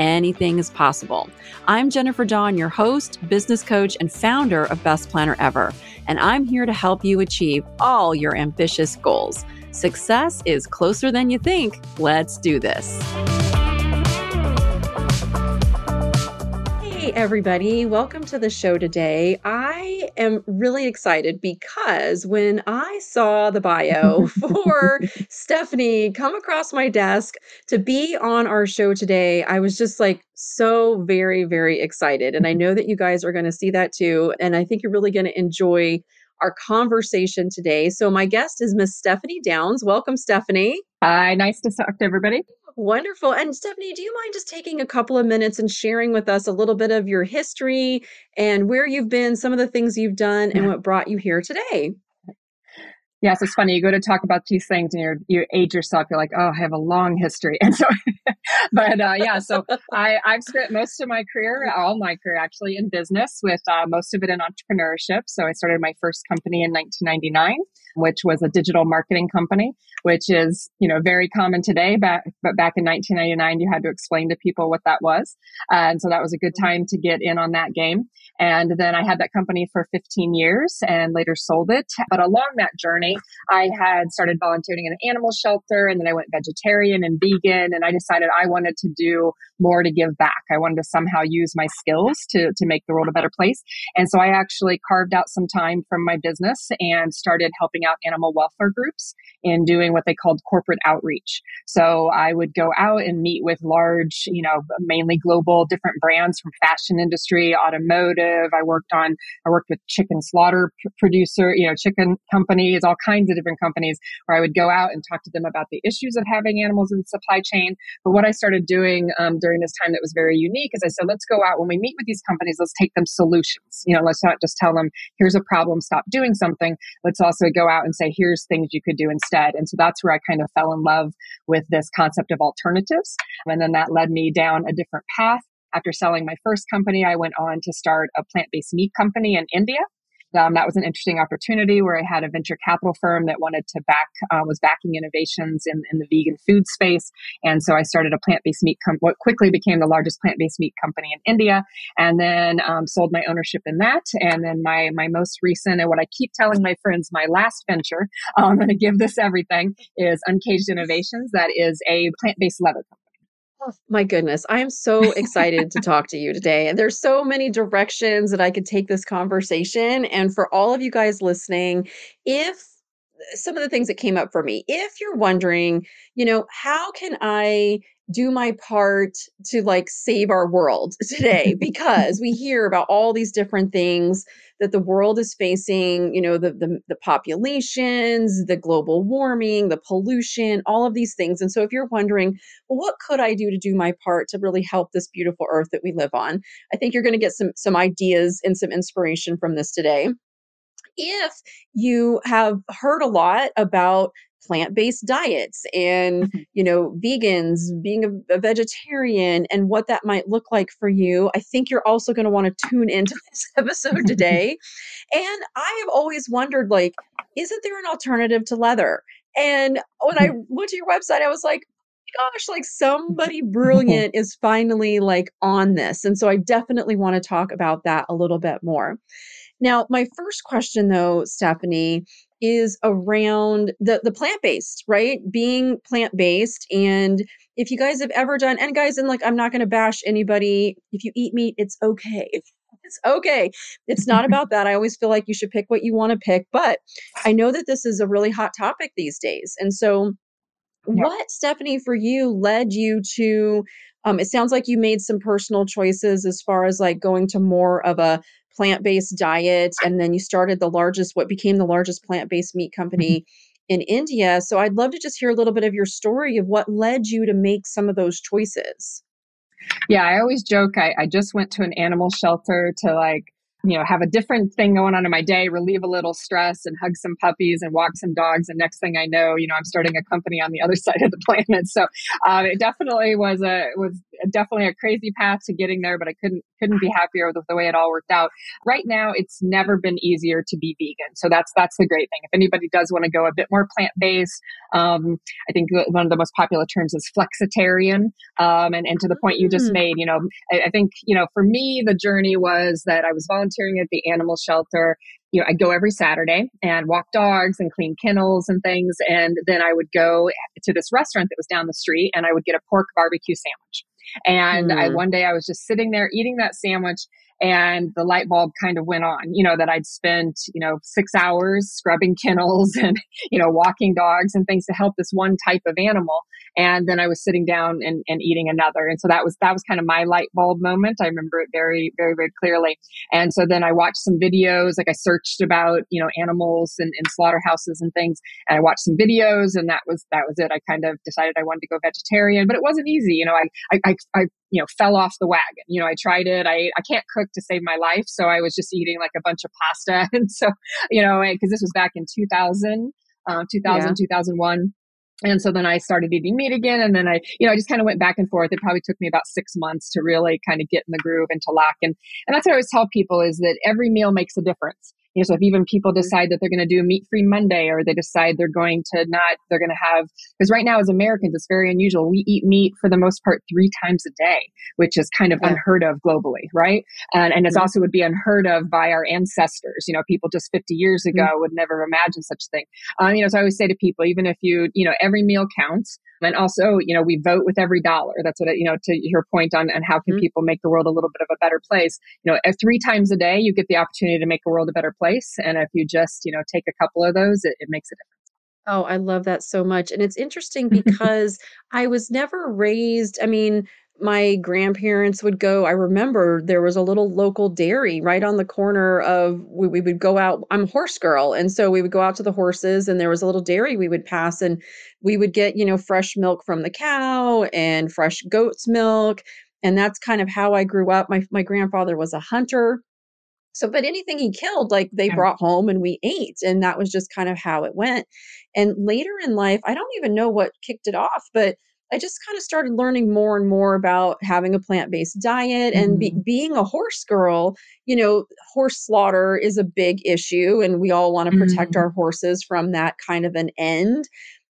anything is possible. I'm Jennifer Dawn, your host, business coach, and founder of Best Planner Ever, and I'm here to help you achieve all your ambitious goals. Success is closer than you think. Let's do this. Hey, everybody. Welcome to the show today. I am really excited because when I saw the bio for Stephanie come across my desk to be on our show today, I was just like so very, very excited. And I know that you guys are going to see that too. And I think you're really going to enjoy our conversation today. So, my guest is Miss Stephanie Downs. Welcome, Stephanie. Hi, nice to talk to everybody. Wonderful. And Stephanie, do you mind just taking a couple of minutes and sharing with us a little bit of your history and where you've been, some of the things you've done, and what brought you here today? Yes, it's funny. You go to talk about these things and you you age yourself. You're like, oh, I have a long history. And so, but uh, yeah, so I, I've spent most of my career, all my career actually, in business with uh, most of it in entrepreneurship. So I started my first company in 1999 which was a digital marketing company, which is, you know, very common today. Back, but back in 1999, you had to explain to people what that was. Uh, and so that was a good mm-hmm. time to get in on that game. And then I had that company for 15 years and later sold it. But along that journey, I had started volunteering in an animal shelter and then I went vegetarian and vegan. And I decided I wanted to do more to give back. I wanted to somehow use my skills to, to make the world a better place. And so I actually carved out some time from my business and started helping out animal welfare groups in doing what they called corporate outreach. So I would go out and meet with large, you know, mainly global different brands from fashion industry, automotive. I worked on, I worked with chicken slaughter producer, you know, chicken companies, all kinds of different companies where I would go out and talk to them about the issues of having animals in the supply chain. But what I started doing um, during this time that was very unique is I said, let's go out when we meet with these companies, let's take them solutions. You know, let's not just tell them, here's a problem, stop doing something. Let's also go out and say, here's things you could do instead. And so that's where I kind of fell in love with this concept of alternatives. And then that led me down a different path. After selling my first company, I went on to start a plant based meat company in India. Um, that was an interesting opportunity where I had a venture capital firm that wanted to back, uh, was backing innovations in, in the vegan food space. And so I started a plant based meat, com- what quickly became the largest plant based meat company in India. And then um, sold my ownership in that. And then my, my most recent, and what I keep telling my friends, my last venture, I'm going to give this everything, is Uncaged Innovations. That is a plant based leather company. Oh, my goodness. I am so excited to talk to you today. And there's so many directions that I could take this conversation. And for all of you guys listening, if some of the things that came up for me, if you're wondering, you know, how can I do my part to like save our world today? Because we hear about all these different things that the world is facing you know the, the, the populations the global warming the pollution all of these things. And so if you're wondering well what could i do to do my part to really help this beautiful earth that we live on? I think you're going to get some some ideas and some inspiration from this today if you have heard a lot about plant-based diets and mm-hmm. you know vegans being a, a, vegetarian and what that might look like for you i think you're also going to want to tune into this episode today and i have always wondered like isn't there an alternative to leather and when i mm-hmm. went to your website i was like gosh like somebody brilliant is finally like on this and so i definitely want to talk about that a little bit more now my first question though stephanie is around the the plant-based, right? Being plant-based and if you guys have ever done and guys and like I'm not going to bash anybody if you eat meat it's okay. It's okay. It's not about that. I always feel like you should pick what you want to pick, but I know that this is a really hot topic these days. And so yeah. what Stephanie for you led you to um, it sounds like you made some personal choices as far as like going to more of a plant-based diet and then you started the largest what became the largest plant-based meat mm-hmm. company in India. So I'd love to just hear a little bit of your story of what led you to make some of those choices. Yeah, I always joke I, I just went to an animal shelter to like you know, have a different thing going on in my day, relieve a little stress and hug some puppies and walk some dogs. And next thing I know, you know, I'm starting a company on the other side of the planet. So um, it definitely was a was definitely a crazy path to getting there, but I couldn't couldn't be happier with the way it all worked out. Right now, it's never been easier to be vegan. So that's that's the great thing. If anybody does want to go a bit more plant based, um, I think one of the most popular terms is flexitarian. Um, and and to the point you just mm. made, you know, I, I think you know for me the journey was that I was volunteering volunteering at the animal shelter. You know, I'd go every Saturday and walk dogs and clean kennels and things. And then I would go to this restaurant that was down the street and I would get a pork barbecue sandwich. And mm. I, one day I was just sitting there eating that sandwich and the light bulb kind of went on, you know, that I'd spent, you know, six hours scrubbing kennels and, you know, walking dogs and things to help this one type of animal. And then I was sitting down and, and eating another. And so that was, that was kind of my light bulb moment. I remember it very, very, very clearly. And so then I watched some videos, like I searched about, you know, animals and, and slaughterhouses and things. And I watched some videos and that was, that was it. I kind of decided I wanted to go vegetarian, but it wasn't easy. You know, I, I, I, I you know, fell off the wagon. You know, I tried it. I, I can't cook to save my life. So I was just eating like a bunch of pasta. And so, you know, because this was back in 2000, uh, 2000, yeah. 2001. And so then I started eating meat again. And then I, you know, I just kind of went back and forth. It probably took me about six months to really kind of get in the groove and to lock. And, and that's what I always tell people is that every meal makes a difference you know, so if even people mm-hmm. decide that they're going to do meat free Monday or they decide they're going to not, they're going to have, because right now as Americans, it's very unusual. We eat meat for the most part three times a day, which is kind of yeah. unheard of globally, right? And, and it mm-hmm. also would be unheard of by our ancestors. You know, people just 50 years ago mm-hmm. would never imagine such a thing. Um, you know, so I always say to people, even if you, you know, every meal counts. And also, you know, we vote with every dollar. That's what, you know, to your point on, and how can mm-hmm. people make the world a little bit of a better place? You know, three times a day, you get the opportunity to make the world a better place. And if you just, you know, take a couple of those, it, it makes a difference. Oh, I love that so much. And it's interesting because I was never raised, I mean, my grandparents would go i remember there was a little local dairy right on the corner of we, we would go out i'm a horse girl and so we would go out to the horses and there was a little dairy we would pass and we would get you know fresh milk from the cow and fresh goat's milk and that's kind of how i grew up my my grandfather was a hunter so, but anything he killed, like they brought home and we ate. And that was just kind of how it went. And later in life, I don't even know what kicked it off, but I just kind of started learning more and more about having a plant based diet and be, mm-hmm. being a horse girl. You know, horse slaughter is a big issue, and we all want to protect mm-hmm. our horses from that kind of an end.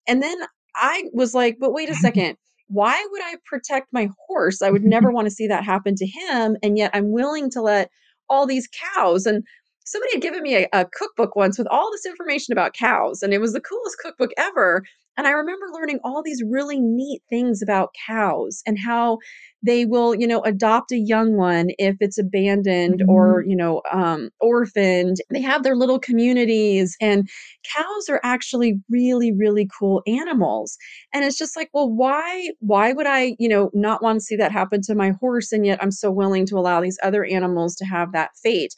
And then I was like, but wait a second. Why would I protect my horse? I would never want to see that happen to him. And yet I'm willing to let all these cows. And somebody had given me a, a, cookbook once with all this information about cows, and it was the coolest cookbook ever. And I remember learning all these really neat things about cows and how they will, you know, adopt a young one if it's abandoned mm-hmm. or, you know, um, orphaned. They have their little communities, and cows are actually really, really cool animals. And it's just like, well, why, why would I, you know, not want to see that happen to my horse, and yet I'm so willing to allow these other animals to have that fate?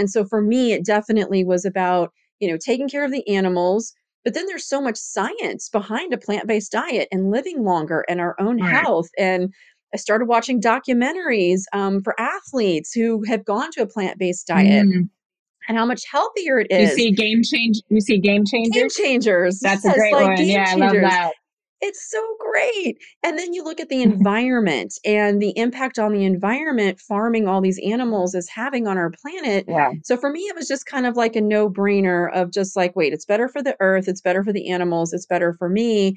And so for me, it definitely was about, you know, taking care of the animals but then there's so much science behind a plant based diet and living longer and our own right. health. And I started watching documentaries um, for athletes who have gone to a plant based diet. Mm. And how much healthier it is. You see game change. You see game changers. Game changers. That's yes, a great like one. Yeah, changers. I love that. It's so great. And then you look at the environment and the impact on the environment farming all these animals is having on our planet. Yeah. So for me, it was just kind of like a no brainer of just like, wait, it's better for the earth, it's better for the animals, it's better for me.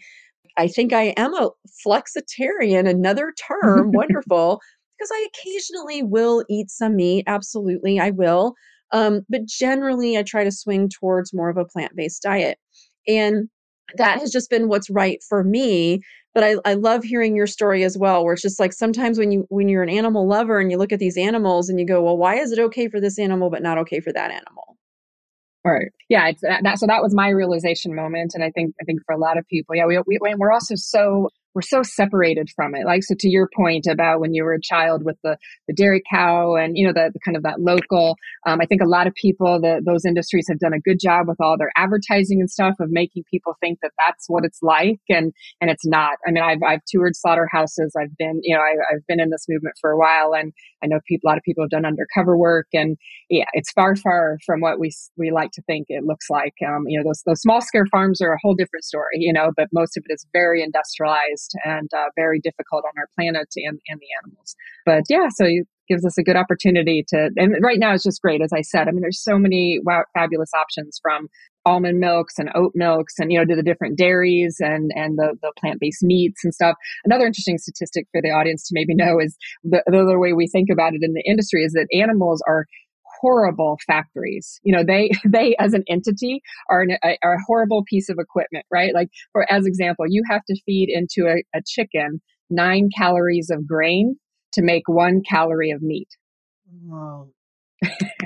I think I am a flexitarian, another term, wonderful, because I occasionally will eat some meat. Absolutely, I will. Um, but generally, I try to swing towards more of a plant based diet. And that has just been what's right for me but I, I love hearing your story as well where it's just like sometimes when you when you're an animal lover and you look at these animals and you go well why is it okay for this animal but not okay for that animal? Right. Yeah it's that, that so that was my realization moment and i think i think for a lot of people yeah we, we we're also so we're so separated from it. Like, so to your point about when you were a child with the, the dairy cow and, you know, the, the kind of that local, um, I think a lot of people, the, those industries have done a good job with all their advertising and stuff of making people think that that's what it's like. And, and it's not. I mean, I've, I've toured slaughterhouses. I've been, you know, I, I've been in this movement for a while and I know people, a lot of people have done undercover work and yeah, it's far, far from what we, we like to think it looks like. Um, you know, those, those small scale farms are a whole different story, you know, but most of it is very industrialized and uh, very difficult on our planet and, and the animals. But yeah, so it gives us a good opportunity to, and right now it's just great. As I said, I mean, there's so many wow, fabulous options from almond milks and oat milks and you know to the different dairies and and the, the plant-based meats and stuff another interesting statistic for the audience to maybe know is the, the other way we think about it in the industry is that animals are horrible factories. You know, they they as an entity are, an, a, are a horrible piece of equipment, right? Like for as example, you have to feed into a, a chicken nine calories of grain to make one calorie of meat. Wow.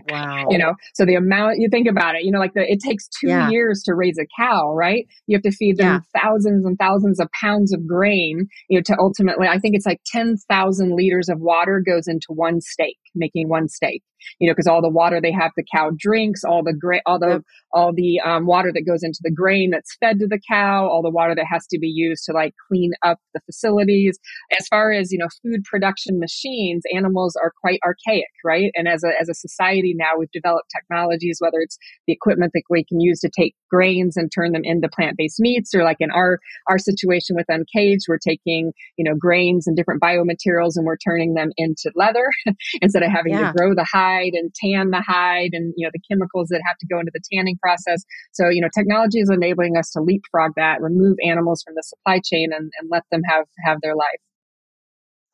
Wow. you know, so the amount you think about it, you know, like the, it takes two yeah. years to raise a cow, right? You have to feed them yeah. thousands and thousands of pounds of grain, you know, to ultimately, I think it's like 10,000 liters of water goes into one steak, making one steak you know, because all the water they have the cow drinks, all the gra- all the all the um, water that goes into the grain that's fed to the cow, all the water that has to be used to like clean up the facilities. As far as you know, food production machines, animals are quite archaic, right? And as a as a society now, we've developed technologies, whether it's the equipment that we can use to take grains and turn them into plant based meats, or like in our our situation with Uncaged, we're taking you know grains and different biomaterials and we're turning them into leather instead of having yeah. to grow the hide and tan the hide and you know the chemicals that have to go into the tanning process so you know technology is enabling us to leapfrog that remove animals from the supply chain and, and let them have have their life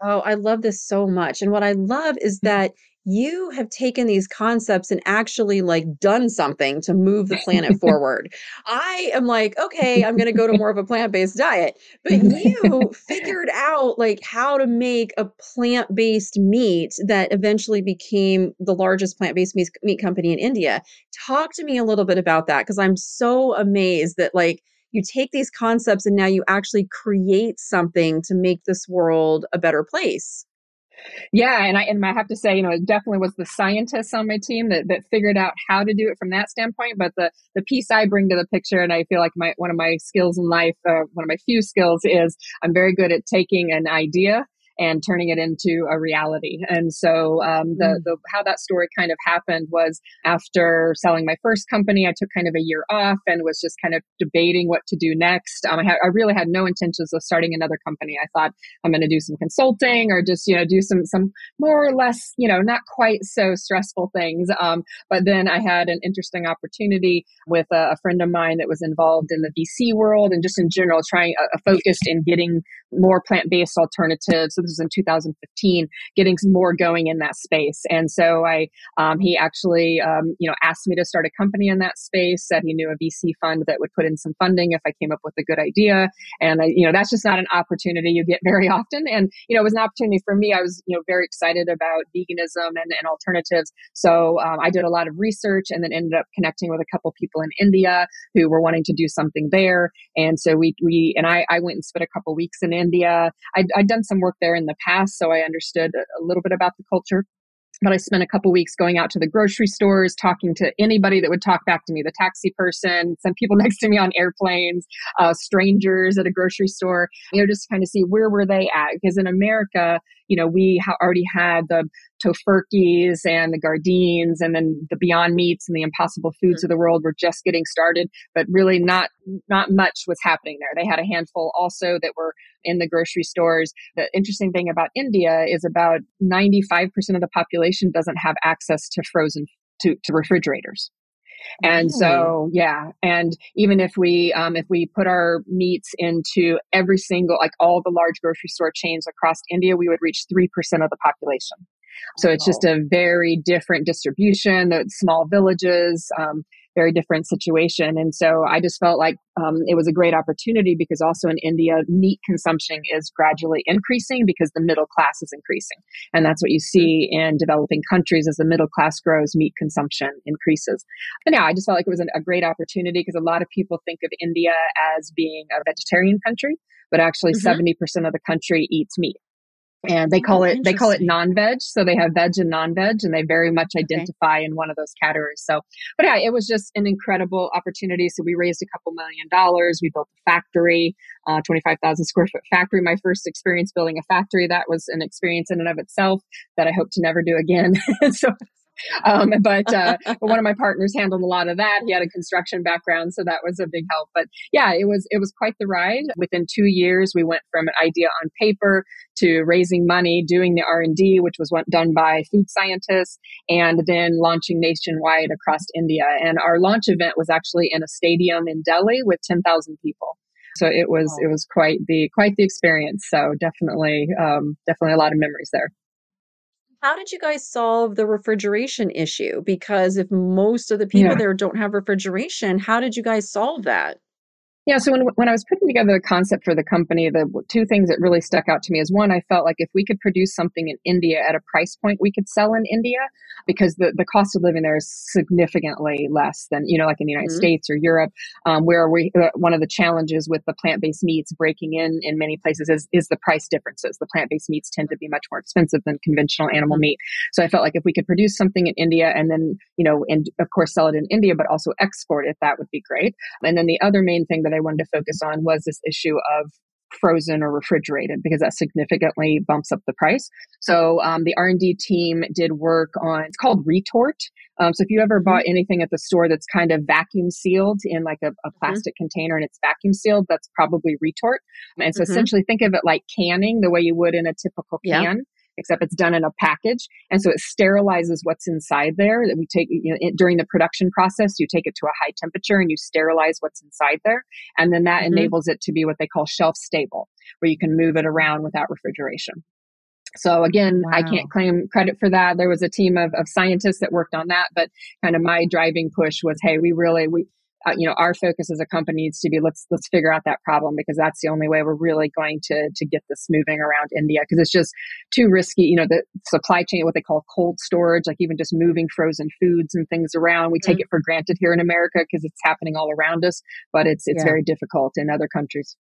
Oh, I love this so much. And what I love is mm. that you have taken these concepts and actually like done something to move the planet forward. I am like, okay, I'm going to go to more of a plant-based diet. But you figured out like how to make a plant-based meat that eventually became the largest plant-based meat, meat company in India. Talk to me a little bit about that because I'm so amazed that like you take these concepts and now you actually create something to make this world a better place. Yeah, and I and I have to say, you know, it definitely was the scientists on my team that, that figured out how to do it from that standpoint. But the the piece I bring to the picture, and I feel like my one of my skills in life, uh, one of my few skills, is I'm very good at taking an idea and turning it into a reality. And so um, the, mm. the how that story kind of happened was after selling my first company, I took kind of a year off and was just kind of debating what to do next. Um, I, had, I really had no intentions of starting another company. I thought I'm going to do some consulting or just you know do some some more or less you know not quite so stressful things. Um, but then I had an interesting opportunity with a, a, friend of mine that was involved in the VC world and just in general trying uh, focused in getting more plant based alternatives was in 2015, getting more going in that space. And so I, um, he actually, um, you know, asked me to start a company in that space. Said he knew a VC fund that would put in some funding if I came up with a good idea. And I, you know, that's just not an opportunity you get very often. And you know, it was an opportunity for me. I was, you know, very excited about veganism and, and alternatives. So um, I did a lot of research and then ended up connecting with a couple people in India who were wanting to do something there. And so we, we, and I, I went and spent a couple weeks in India. I'd, I'd done some work there there in the past, so I understood a little bit about the culture. But I spent a couple weeks going out to the grocery stores, talking to anybody that would talk back to me, the taxi person, some people next to me on airplanes, uh, strangers at a grocery store, you know, just kind of see where were they at. Because in America, you know, we ha- already had the Tofurkeys and the Gardeins and then the Beyond Meats and the Impossible Foods mm-hmm. of the world were just getting started, but really not not much was happening there. They had a handful also that were in the grocery stores. The interesting thing about India is about 95% of the population doesn't have access to frozen to, to refrigerators. And so, yeah. And even if we, um, if we put our meats into every single, like all the large grocery store chains across India, we would reach 3% of the population. So it's just a very different distribution, the small villages. Um, very different situation. And so I just felt like um, it was a great opportunity because also in India, meat consumption is gradually increasing because the middle class is increasing. And that's what you see in developing countries as the middle class grows, meat consumption increases. And yeah, I just felt like it was an, a great opportunity because a lot of people think of India as being a vegetarian country, but actually mm-hmm. 70% of the country eats meat and they call oh, it they call it non-veg. So they have veg and non-veg and they very much identify okay. in one of those categories. So but yeah it was just an incredible opportunity. So we raised a couple million dollars. We built a factory uh, 25000 square foot factory. My first experience building a factory that was an experience in and of itself that i hope to never do again. So um, but, uh, but one of my partners handled a lot of that. He had a construction background, so that was a big help. But yeah, it was it was quite the ride. Within two years, we went from an idea on paper to raising money, doing the R and D, which was done by food scientists, and then launching nationwide across India. And our launch event was actually in a stadium in Delhi with ten thousand people. So it was it was quite the quite the experience. So definitely um, definitely a lot of memories there. How did you guys solve the refrigeration issue? Because if most of the people yeah. there don't have refrigeration, how did you guys solve that? Yeah, so when, when I was putting together the concept for the company, the two things that really stuck out to me is one, I felt like if we could produce something in India at a price point we could sell in India, because the, the cost of living there is significantly less than, you know, like in the United mm-hmm. States or Europe, um, where we, uh, one of the challenges with the plant based meats breaking in in many places is, is the price differences. The plant based meats tend to be much more expensive than conventional animal mm-hmm. meat. So I felt like if we could produce something in India and then, you know, and of course sell it in India, but also export it, that would be great. And then the other main thing that I wanted to focus on was this issue of frozen or refrigerated because that significantly bumps up the price. So um, the R&D team did work on it's called retort. Um, so if you ever mm-hmm. bought anything at the store that's kind of vacuum sealed in like a, a mm-hmm. plastic mm-hmm. container and it's vacuum sealed, that's probably retort. And so mm-hmm. essentially think of it like canning the way you would in a typical can. Except it's done in a package. And so it sterilizes what's inside there that we take, you know, it, during the production process, you take it to a high temperature and you sterilize what's inside there. And then that mm-hmm. enables it to be what they call shelf stable, where you can move it around without refrigeration. So again, wow. I can't claim credit for that. There was a team of, of scientists that worked on that, but kind of my driving push was, hey, we really, we, uh, you know our focus as a company needs to be let's let's figure out that problem because that's the only way we're really going to to get this moving around India because it's just too risky you know the supply chain what they call cold storage like even just moving frozen foods and things around we mm-hmm. take it for granted here in America because it's happening all around us but it's it's yeah. very difficult in other countries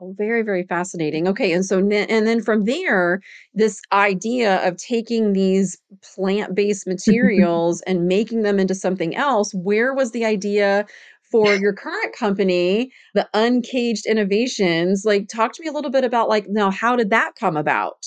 Oh, very, very fascinating. Okay, and so and then from there, this idea of taking these plant-based materials and making them into something else, where was the idea for your current company, the Uncaged Innovations? Like, talk to me a little bit about like now, how did that come about?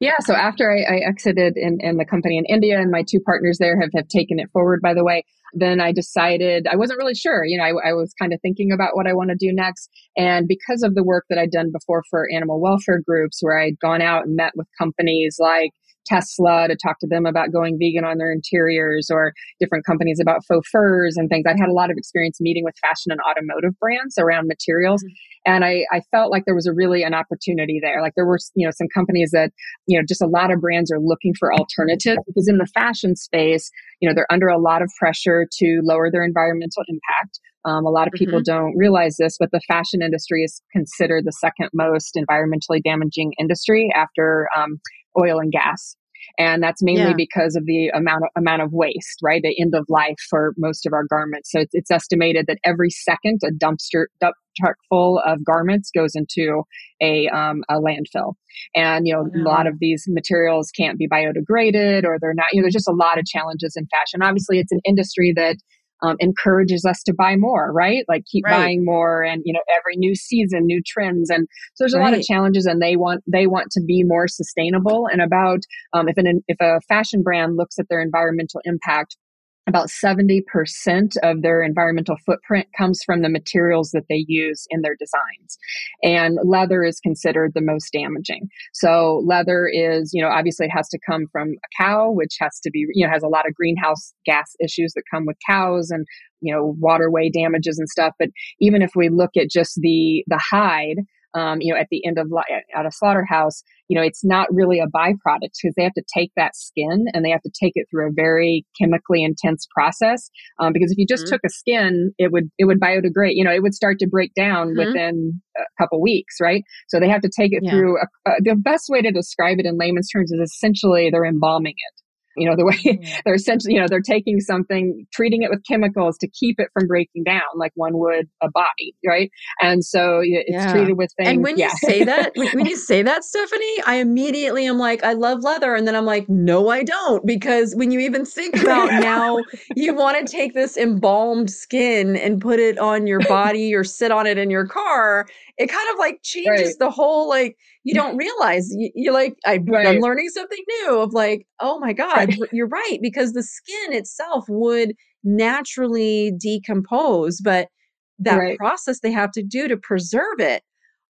Yeah, so after I, I exited in, in the company in India, and my two partners there have, have taken it forward, by the way, then I decided I wasn't really sure. You know, I, I was kind of thinking about what I want to do next. And because of the work that I'd done before for animal welfare groups, where I'd gone out and met with companies like Tesla to talk to them about going vegan on their interiors or different companies about faux furs and things. I'd had a lot of experience meeting with fashion and automotive brands around materials. Mm-hmm. And I, I felt like there was a really an opportunity there. Like there were, you know, some companies that, you know, just a lot of brands are looking for alternatives because in the fashion space, you know, they're under a lot of pressure to lower their environmental impact. Um, a lot of people mm-hmm. don't realize this, but the fashion industry is considered the second most environmentally damaging industry after um, oil and gas and that's mainly yeah. because of the amount of amount of waste right? The end of life for most of our garments. So it's, it's estimated that every second a dumpster dump truck full of garments goes into a, um, a landfill. And you know a lot of these materials can't be biodegraded or they're not you know there's just a lot of challenges in fashion. Obviously it's an industry that um, encourages us to buy more, right? Like keep right. buying more, and you know every new season, new trends, and so there's a right. lot of challenges, and they want they want to be more sustainable. And about um, if an if a fashion brand looks at their environmental impact, about 70% of their environmental footprint comes from the materials that they use in their designs. And leather is considered the most damaging. So leather is, you know, obviously it has to come from a cow, which has to be, you know, has a lot of greenhouse gas issues that come with cows and, you know, waterway damages and stuff. But even if we look at just the, the hide, um, you know, at the end of at a slaughterhouse, you know, it's not really a byproduct because they have to take that skin and they have to take it through a very chemically intense process. Um, because if you just mm-hmm. took a skin, it would it would biodegrade. You know, it would start to break down mm-hmm. within a couple weeks, right? So they have to take it yeah. through. A, a, the best way to describe it in layman's terms is essentially they're embalming it you know the way mm-hmm. they're essentially you know they're taking something treating it with chemicals to keep it from breaking down like one would a body right and so it's yeah. treated with things and when yeah. you say that when you say that stephanie i immediately am like i love leather and then i'm like no i don't because when you even think about now you want to take this embalmed skin and put it on your body or sit on it in your car it kind of like changes right. the whole like you don't realize you, are like I, right. i'm learning something new of like oh my god right. you're right because the skin itself would naturally decompose but that right. process they have to do to preserve it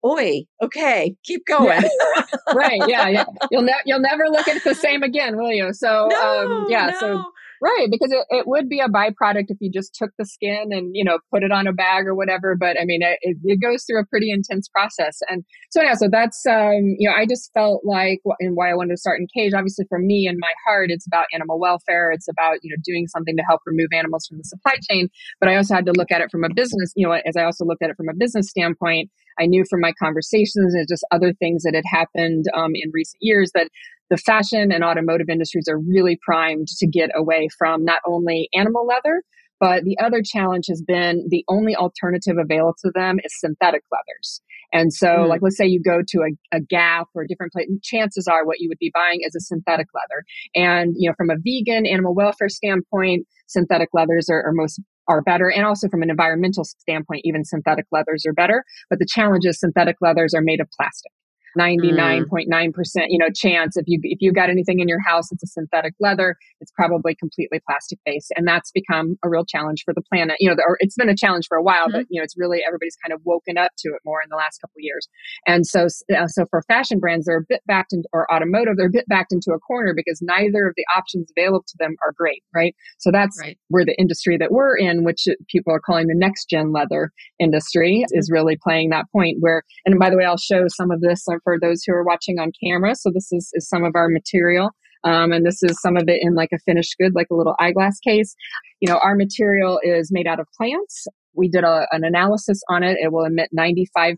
oi okay keep going yeah. right yeah yeah you'll, ne- you'll never look at it the same again will you so no, um yeah no. so Right, because it, it would be a byproduct if you just took the skin and you know put it on a bag or whatever. But I mean, it, it goes through a pretty intense process, and so yeah, so that's um, you know I just felt like and why I wanted to start Uncaged. Obviously, for me and my heart, it's about animal welfare. It's about you know doing something to help remove animals from the supply chain. But I also had to look at it from a business, you know, as I also looked at it from a business standpoint. I knew from my conversations and just other things that had happened um, in recent years that the fashion and automotive industries are really primed to get away from not only animal leather, but the other challenge has been the only alternative available to them is synthetic leathers. And so, mm. like, let's say you go to a, a Gap or a different place, chances are what you would be buying is a synthetic leather. And, you know, from a vegan animal welfare standpoint, synthetic leathers are, are most are better and also from an environmental standpoint even synthetic leathers are better but the challenge is synthetic leathers are made of plastic 99.9% you know chance if you if you got anything in your house it's a synthetic leather it's probably completely plastic based and that's become a real challenge for the planet you know or it's been a challenge for a while mm-hmm. but you know it's really everybody's kind of woken up to it more in the last couple of years and so uh, so for fashion brands they're a bit backed into or automotive they're a bit backed into a corner because neither of the options available to them are great right so that's right. where the industry that we're in which people are calling the next gen leather industry mm-hmm. is really playing that point where and by the way i'll show some of this for those who are watching on camera. So this is, is some of our material. Um, and this is some of it in like a finished good, like a little eyeglass case. You know, our material is made out of plants. We did a, an analysis on it. It will emit 95%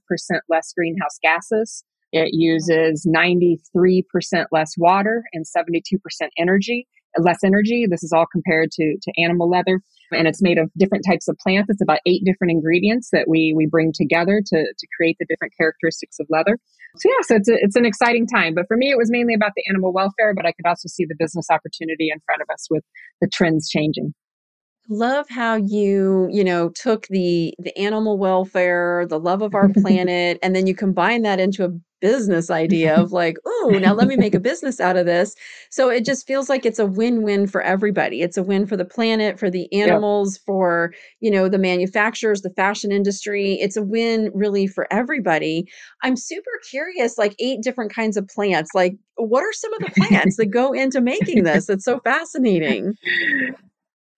less greenhouse gases. It uses 93% less water and 72% energy, less energy. This is all compared to, to animal leather and it's made of different types of plants. It's about eight different ingredients that we we bring together to to create the different characteristics of leather. So yeah, so it's a, it's an exciting time. But for me, it was mainly about the animal welfare, but I could also see the business opportunity in front of us with the trends changing love how you you know took the the animal welfare the love of our planet and then you combine that into a business idea of like oh now let me make a business out of this. So it just feels like it's a win-win for everybody. It's a win for the planet for the animals yep. for you know the manufacturers the fashion industry. It's a win really for everybody. I'm super curious like eight different kinds of plants. Like what are some of the plants that go into making this? It's so fascinating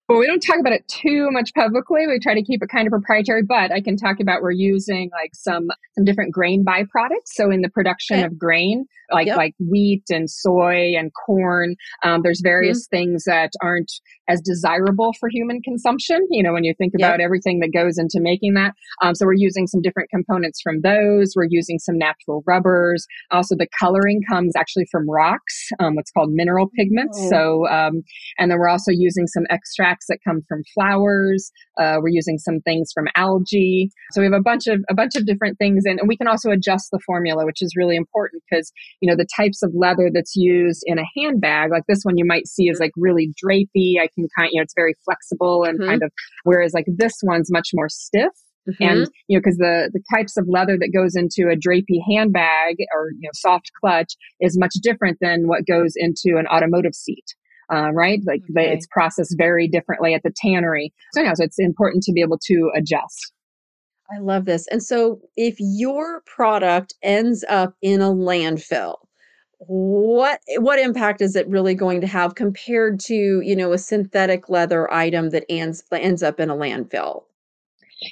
well, we don't talk about it too much publicly. We try to keep it kind of proprietary, but I can talk about we're using like some some different grain byproducts. So in the production okay. of grain, like yep. like wheat and soy and corn, um, there's various mm-hmm. things that aren't as desirable for human consumption. You know, when you think about yep. everything that goes into making that. Um, so we're using some different components from those. We're using some natural rubbers. Also, the coloring comes actually from rocks, um, what's called mineral pigments. Oh. So, um, and then we're also using some extracts that come from flowers. Uh, we're using some things from algae. So we have a bunch of a bunch of different things, and, and we can also adjust the formula, which is really important because you know the types of leather that's used in a handbag, like this one, you might see is like really drapey. I can kind, you know, it's very flexible and mm-hmm. kind of, whereas like this one's much more stiff. Mm-hmm. And you know, because the the types of leather that goes into a drapey handbag or you know soft clutch is much different than what goes into an automotive seat. Uh, right? Like okay. it's processed very differently at the tannery. So yeah, so it's important to be able to adjust. I love this. And so if your product ends up in a landfill, what what impact is it really going to have compared to, you know, a synthetic leather item that ends ends up in a landfill?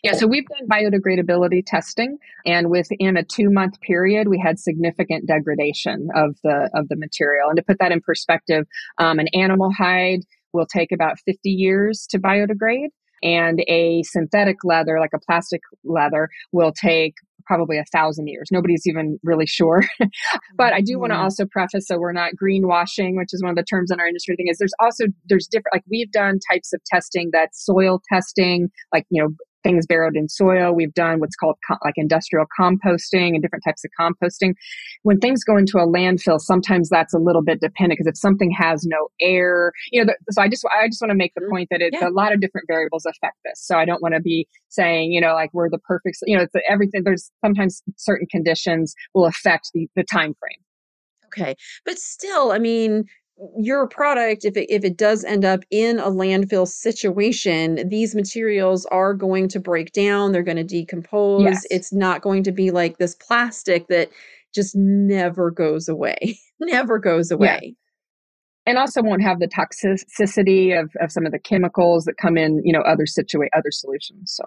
Yeah, so we've done biodegradability testing, and within a two-month period, we had significant degradation of the of the material. And to put that in perspective, um, an animal hide will take about 50 years to biodegrade, and a synthetic leather, like a plastic leather, will take probably a thousand years. Nobody's even really sure. but I do want to also preface so we're not greenwashing, which is one of the terms in our industry thing is there's also there's different like we've done types of testing that soil testing, like you know, things buried in soil. We've done what's called co- like industrial composting and different types of composting. When things go into a landfill, sometimes that's a little bit dependent because if something has no air, you know, the, so I just I just want to make the mm-hmm. point that it's yeah. a lot of different variables affect this. So I don't want to be saying you know like we're the perfect you know it's everything. There's sometimes certain conditions will affect the the time frame. Okay, but still, I mean, your product if it, if it does end up in a landfill situation these materials are going to break down they're going to decompose yes. it's not going to be like this plastic that just never goes away never goes away yeah. and also won't have the toxicity of, of some of the chemicals that come in you know other situate other solutions so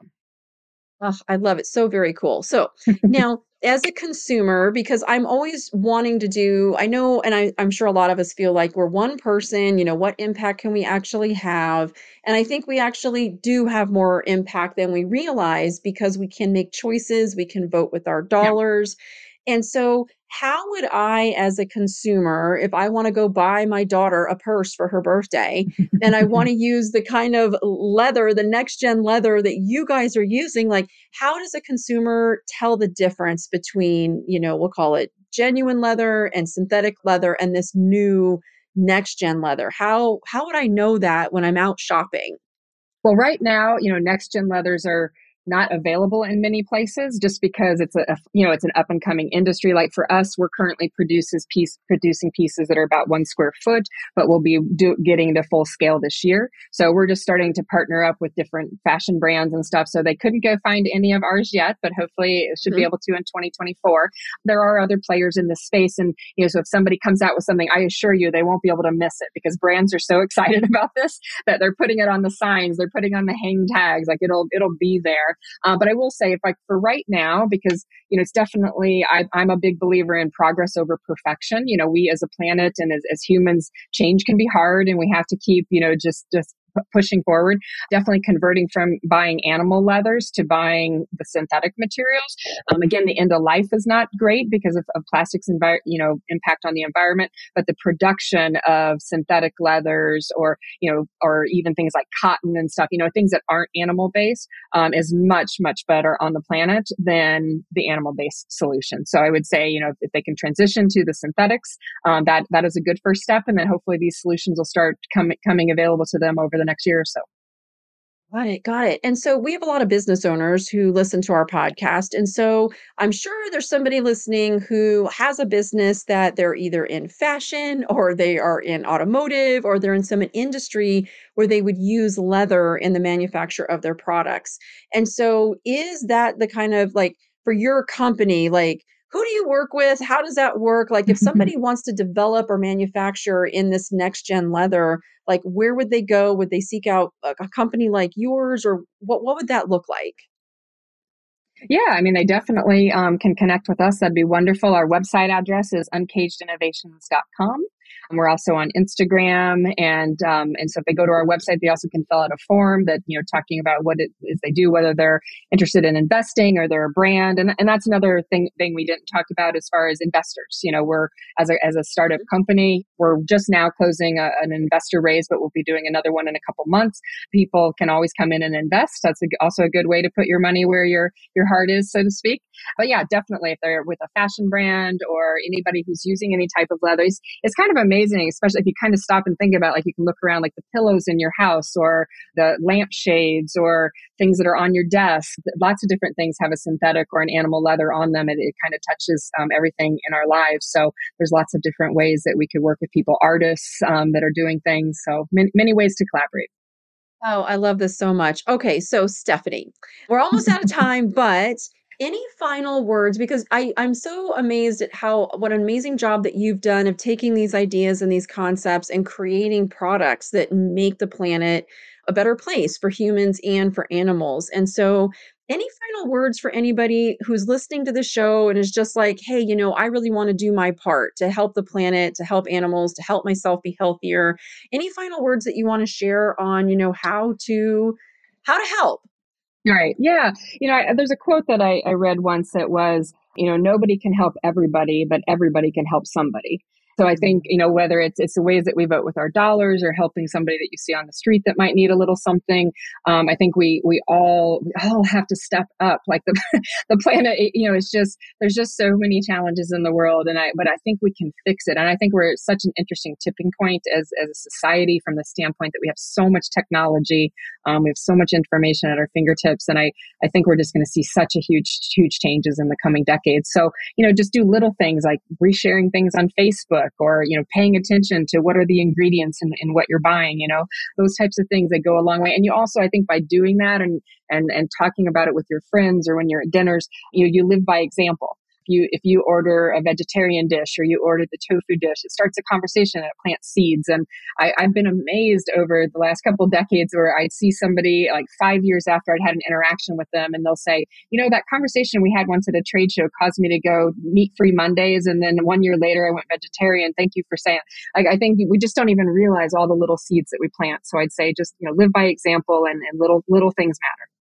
Oh, I love it. So very cool. So now, as a consumer, because I'm always wanting to do, I know, and I, I'm sure a lot of us feel like we're one person, you know, what impact can we actually have? And I think we actually do have more impact than we realize because we can make choices, we can vote with our dollars. Yeah and so, how would I, as a consumer, if I want to go buy my daughter a purse for her birthday and I want to use the kind of leather, the next gen leather that you guys are using, like, how does a consumer tell the difference between, you know, we'll call it genuine leather and synthetic leather and this new next gen leather? How how would I know that when I'm out shopping? Well, right now, you know, next gen leathers are not available in many places just because it's a, you know it's an up and coming industry. Like for us we're currently produces piece producing pieces that are about one square foot but we'll be do, getting to full scale this year. So we're just starting to partner up with different fashion brands and stuff. So they couldn't go find any of ours yet but hopefully it should mm-hmm. be able to in 2024 there are other players in this space and you know so if somebody comes out with something i assure you they won't be able to miss it because brands are so excited about this that they're putting it on the signs they're putting on the hang tags like it'll it'll be there uh, but I will say, if like for right now, because you know, it's definitely I, am a big believer in progress over perfection. You know, we as a planet and as, as humans, change can be hard, and we have to keep you know just just pushing forward. Definitely converting from buying animal leathers to buying the synthetic materials. Um, again, the end of life is not great because of, of plastics, envi- you know, impact on the environment. But the production of synthetic leathers, or you know, or even things like cotton and stuff, you know, things that aren't animal based, um, is much much better on the planet than the animal based solution. So I would say, you know, if they can transition to the synthetics, um, that that is a good first step, and then hopefully these solutions will start coming coming available to them over the next year or so. Got it. Got it. And so we have a lot of business owners who listen to our podcast. And so I'm sure there's somebody listening who has a business that they're either in fashion or they are in automotive or they're in some industry where they would use leather in the manufacture of their products. And so is that the kind of like for your company, like, who do you work with? How does that work? Like, if somebody wants to develop or manufacture in this next gen leather, like, where would they go? Would they seek out a, a company like yours, or what? What would that look like? Yeah, I mean, they definitely um, can connect with us. That'd be wonderful. Our website address is uncagedinnovations.com. We're also on Instagram, and um, and so if they go to our website, they also can fill out a form that you know talking about what it is they do, whether they're interested in investing or they're a brand, and and that's another thing thing we didn't talk about as far as investors. You know, we're as a as a startup company, we're just now closing a, an investor raise, but we'll be doing another one in a couple months. People can always come in and invest. That's a, also a good way to put your money where your your heart is, so to speak. But yeah, definitely if they're with a fashion brand or anybody who's using any type of leathers, it's kind of amazing, especially if you kind of stop and think about like you can look around like the pillows in your house or the lampshades or things that are on your desk. Lots of different things have a synthetic or an animal leather on them. and it kind of touches um, everything in our lives. So there's lots of different ways that we could work with people, artists um, that are doing things. So many, many ways to collaborate. Oh, I love this so much. Okay, so Stephanie, we're almost out of time, but any final words? Because I, I'm so amazed at how what an amazing job that you've done of taking these ideas and these concepts and creating products that make the planet a better place for humans and for animals. And so any final words for anybody who's listening to the show and is just like, hey, you know, I really want to do my part to help the planet, to help animals, to help myself be healthier? Any final words that you want to share on, you know, how to how to help? Right. Yeah. You know, I, there's a quote that I, I read once that was, you know, nobody can help everybody, but everybody can help somebody. So I think, you know, whether it's it's the ways that we vote with our dollars or helping somebody that you see on the street that might need a little something, um, I think we we all we all have to step up. Like the the planet, you know, it's just there's just so many challenges in the world, and I but I think we can fix it. And I think we're at such an interesting tipping point as as a society from the standpoint that we have so much technology, um, we have so much information at our fingertips, and I I think we're just going to see such a huge huge changes in the coming decades. So you know, just do little things like resharing things on Facebook or you know paying attention to what are the ingredients in, in what you're buying you know those types of things that go a long way. And you also i think by doing that and and and talking about it with your friends or when you're at dinners you you live by example you if you order a vegetarian dish or you order the tofu dish, it starts a conversation and it plants seeds. And I, have been amazed over the last couple decades where I'd see somebody like five years after I'd had an interaction with them, and they'll say, you know, that conversation we had once at a trade show caused me to go meat free Mondays, and then one year later I went vegetarian. Thank you for saying. Like I think we just don't even realize all the little seeds that we plant. So I'd say just you know live by example, and, and little little things matter.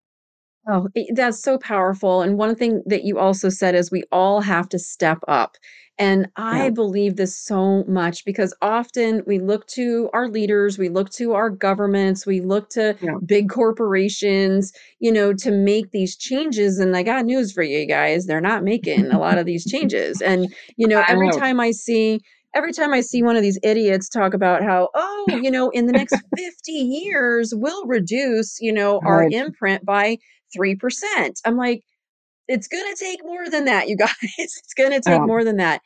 Oh, that's so powerful. And one thing that you also said is we all have to step up. And I Yeah. believe this so much because often we look to our leaders, we look to our governments, we look to Yeah. big corporations, you know, to make these changes. And I got news for you guys, they're not making a lot of these changes. And, you know, every time I see every time I see one of these idiots talk about how, oh, you know, in the next 50 years, we'll reduce, you know, our Right. imprint by 3%. I'm like, it's going to take more than that, you guys. It's going to take more than that.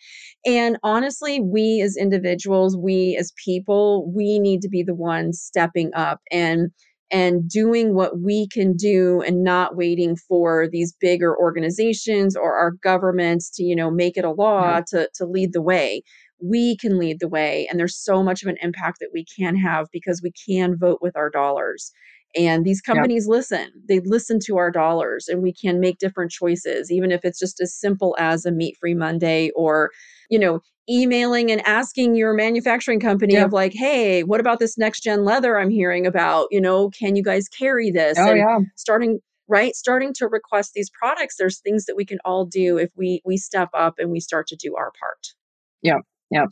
And honestly, we as individuals, we as people, we need to be the ones stepping up and and doing what we can do and not waiting for these bigger organizations or our governments to, you know, make it a law to to lead the way. We can lead the way and there's so much of an impact that we can have because we can vote with our dollars. And these Yep. companies listen. They listen to our dollars and we can make different choices, even if it's just as simple as a meat free Monday or, you know, emailing and asking your manufacturing company Yeah. of like, hey, what about this next gen leather I'm hearing about? You know, can you guys carry this? Oh And yeah. starting right starting to request these products there's things that we can all do if we we step up and we start to do our part Yeah. Yeah.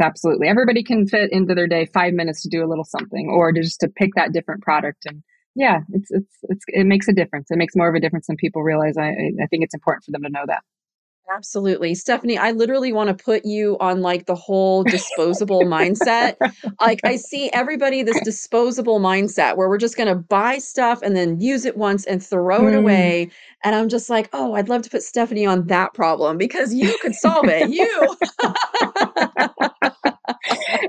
Absolutely. Everybody can fit into their day five minutes to do a little something or to just to pick that different product. And yeah, it's, it's, it's, it makes a difference. It makes more of a difference than people realize. I, I think it's important for them to know that. Absolutely. Stephanie, I literally want to put you on like the whole disposable mindset. Like I see everybody this disposable mindset where we're just going to buy stuff and then use it once and throw it Mm. away. And I'm just like, "Oh, I'd love to put Stephanie on that problem because you could solve it. You."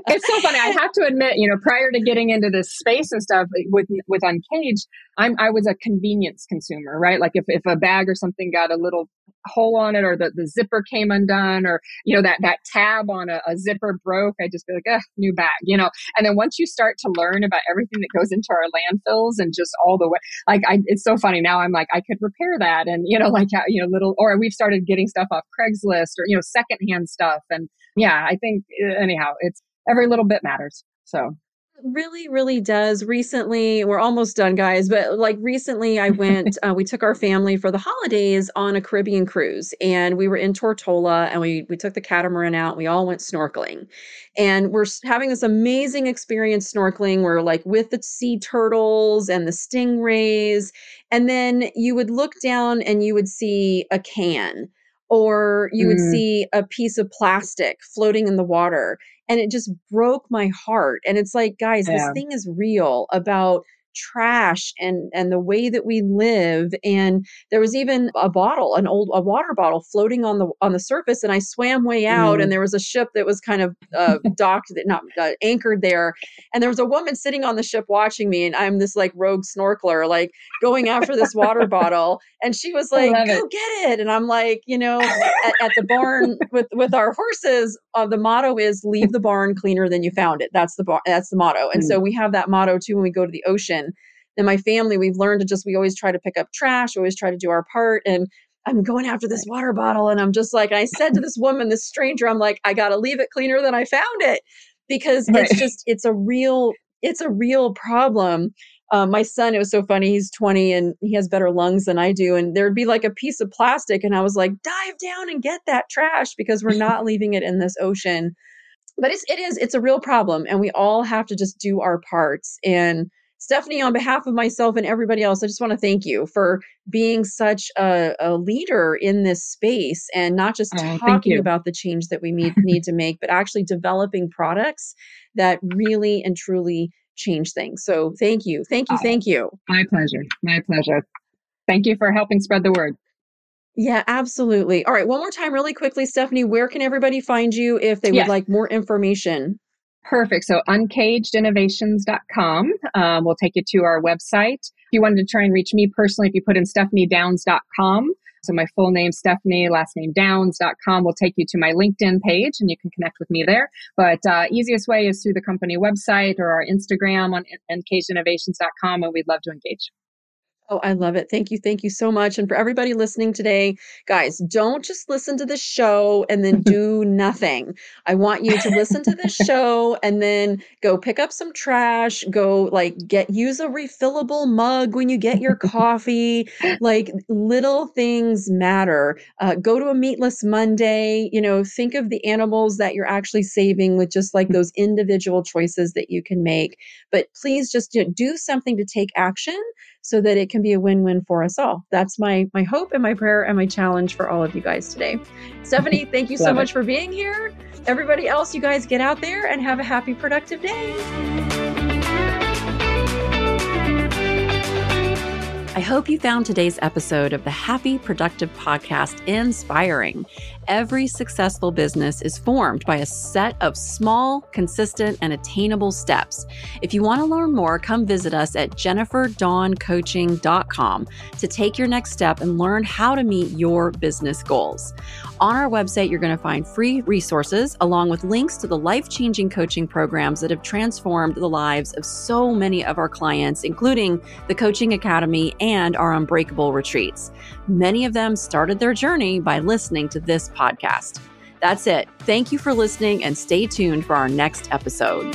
it's so funny. I have to admit, you know, prior to getting into this space and stuff with with Uncaged, I'm I was a convenience consumer, right? Like if, if a bag or something got a little hole on it or the, the zipper came undone or you know that that tab on a, a zipper broke, I'd just be like, Ugh, new bag, you know. And then once you start to learn about everything that goes into our landfills and just all the way, like I, it's so funny now. I'm like I could repair that, and you know, like you know, little or we've started getting stuff off Craigslist or you know, secondhand stuff, and yeah, I think uh, anyhow, it's every little bit matters. So really really does. Recently we're almost done guys but like recently i went uh, we took our family for the holidays on a caribbean cruise and we were in tortola and we we took the catamaran out we all went snorkeling. And we're having this amazing experience snorkeling. We're like with the sea turtles and the stingrays and then you would look down and you would see a can or you would mm, see a piece of plastic floating in the water and it just broke my heart and it's like guys this thing is real about trash and and the way that we live and there was even a bottle an old a water bottle floating on the on the surface and i swam way out mm, and there was a ship that was kind of uh docked that not uh, anchored there and there was a woman sitting on the ship watching me and i'm this like rogue snorkeler like going after this water bottle and she was like love it. go get it and i'm like you know at, at the barn with with our horses uh, the motto is leave the barn cleaner than you found it that's the bar that's the motto and Mm, so we have that motto too when we go to the ocean in my family, we've learned to just, we always try to pick up trash, we always try to do our part. And I'm going after this water bottle. And I'm just like, I said to this woman, this stranger, I'm like, I got to leave it cleaner than I found it because right. it's just, it's a real, it's a real problem. Um, my son, it was so funny. He's 20 and he has better lungs than I do. And there'd be like a piece of plastic. And I was like, dive down and get that trash because we're not leaving it in this ocean. But it's, it is, it's a real problem. And we all have to just do our parts. And Stephanie, on behalf of myself and everybody else, I just want to thank you for being such a, a leader in this space and not just oh, talking about the change that we need, need to make, but actually developing products that really and truly change things. So thank you. Thank you. Uh, thank you. My pleasure. My pleasure. Thank you for helping spread the word. Yeah, absolutely. All right, one more time, really quickly, Stephanie, where can everybody find you if they yes. would like more information? Perfect. So uncagedinnovations.com um, will take you to our website. If you wanted to try and reach me personally, if you put in stephaniedowns.com, so my full name, Stephanie, last name downs.com will take you to my LinkedIn page and you can connect with me there. But uh, easiest way is through the company website or our Instagram on uncagedinnovations.com and we'd love to engage. Oh, I love it. Thank you. Thank you so much. And for everybody listening today, guys, don't just listen to the show and then do nothing. I want you to listen to the show and then go pick up some trash, go like get use a refillable mug when you get your coffee. Like little things matter. Uh, go to a meatless Monday, you know, think of the animals that you're actually saving with just like those individual choices that you can make. But please just you know, do something to take action so that it can be a win-win for us all. That's my my hope and my prayer and my challenge for all of you guys today. Stephanie, thank you so much for being here. Everybody else, you guys get out there and have a happy productive day. I hope you found today's episode of the Happy Productive Podcast inspiring. Every successful business is formed by a set of small, consistent, and attainable steps. If you want to learn more, come visit us at jenniferdawncoaching.com to take your next step and learn how to meet your business goals. On our website, you're going to find free resources along with links to the life changing coaching programs that have transformed the lives of so many of our clients, including the Coaching Academy and our Unbreakable retreats. Many of them started their journey by listening to this podcast. That's it. Thank you for listening and stay tuned for our next episode.